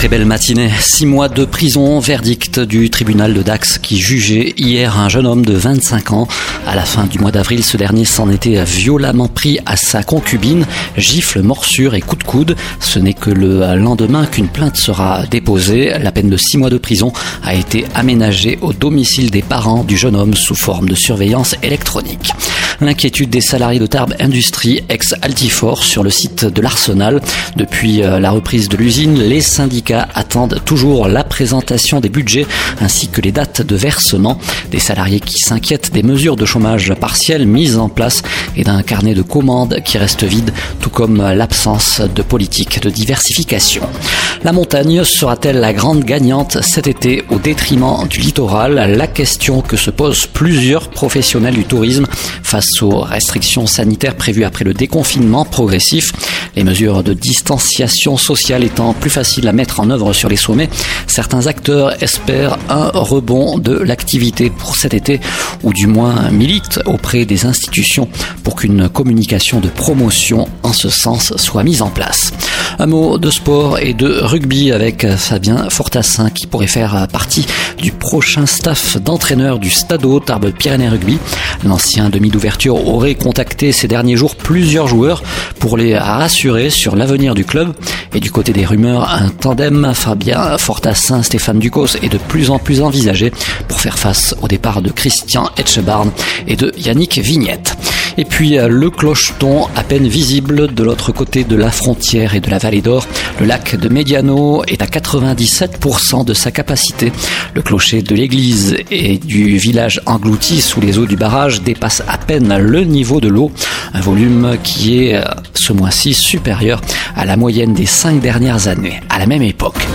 Très belle matinée. Six mois de prison, verdict du tribunal de Dax qui jugeait hier un jeune homme de 25 ans. À la fin du mois d'avril, ce dernier s'en était violemment pris à sa concubine. Gifle, morsure et coup de coude. Ce n'est que le lendemain qu'une plainte sera déposée. La peine de six mois de prison a été aménagée au domicile des parents du jeune homme sous forme de surveillance électronique. L'inquiétude des salariés de Tarbes Industrie, ex-Altifort, sur le site de l'Arsenal. Depuis euh, la reprise de l'usine, les syndicats attendent toujours la présentation des budgets ainsi que les dates de versement. Des salariés qui s'inquiètent des mesures de chômage partiel mises en place et d'un carnet de commandes qui reste vide, tout comme l'absence de politique de diversification. La montagne sera-t-elle la grande gagnante cet été au détriment du littoral? La question que se posent plusieurs professionnels du tourisme face aux restrictions sanitaires prévues après le déconfinement progressif. Les mesures de distanciation sociale étant plus faciles à mettre en œuvre sur les sommets, certains acteurs espèrent un rebond de l'activité pour cet été, ou du moins militent auprès des institutions pour qu'une communication de promotion en ce sens soit mise en place. Un mot de sport et de rugby avec Fabien Fortassin qui pourrait faire partie du prochain staff d'entraîneur du Stadeau Tarbes Pyrénées Rugby. L'ancien demi d'ouverture aurait contacté ces derniers jours plusieurs joueurs pour les rassurer sur l'avenir du club. Et du côté des rumeurs, un tandem Fabien Fortassin, Stéphane Ducos est de plus en plus envisagé pour faire face au départ de Christian Etchebarn et de Yannick Vignette. Et puis euh, le clocheton à peine visible de l'autre côté de la frontière et de la vallée d'Or. Le lac de Mediano est à 97% de sa capacité. Le clocher de l'église et du village englouti sous les eaux du barrage dépasse à peine le niveau de l'eau. Un volume qui est euh, ce mois-ci supérieur à la moyenne des cinq dernières années, à la même époque.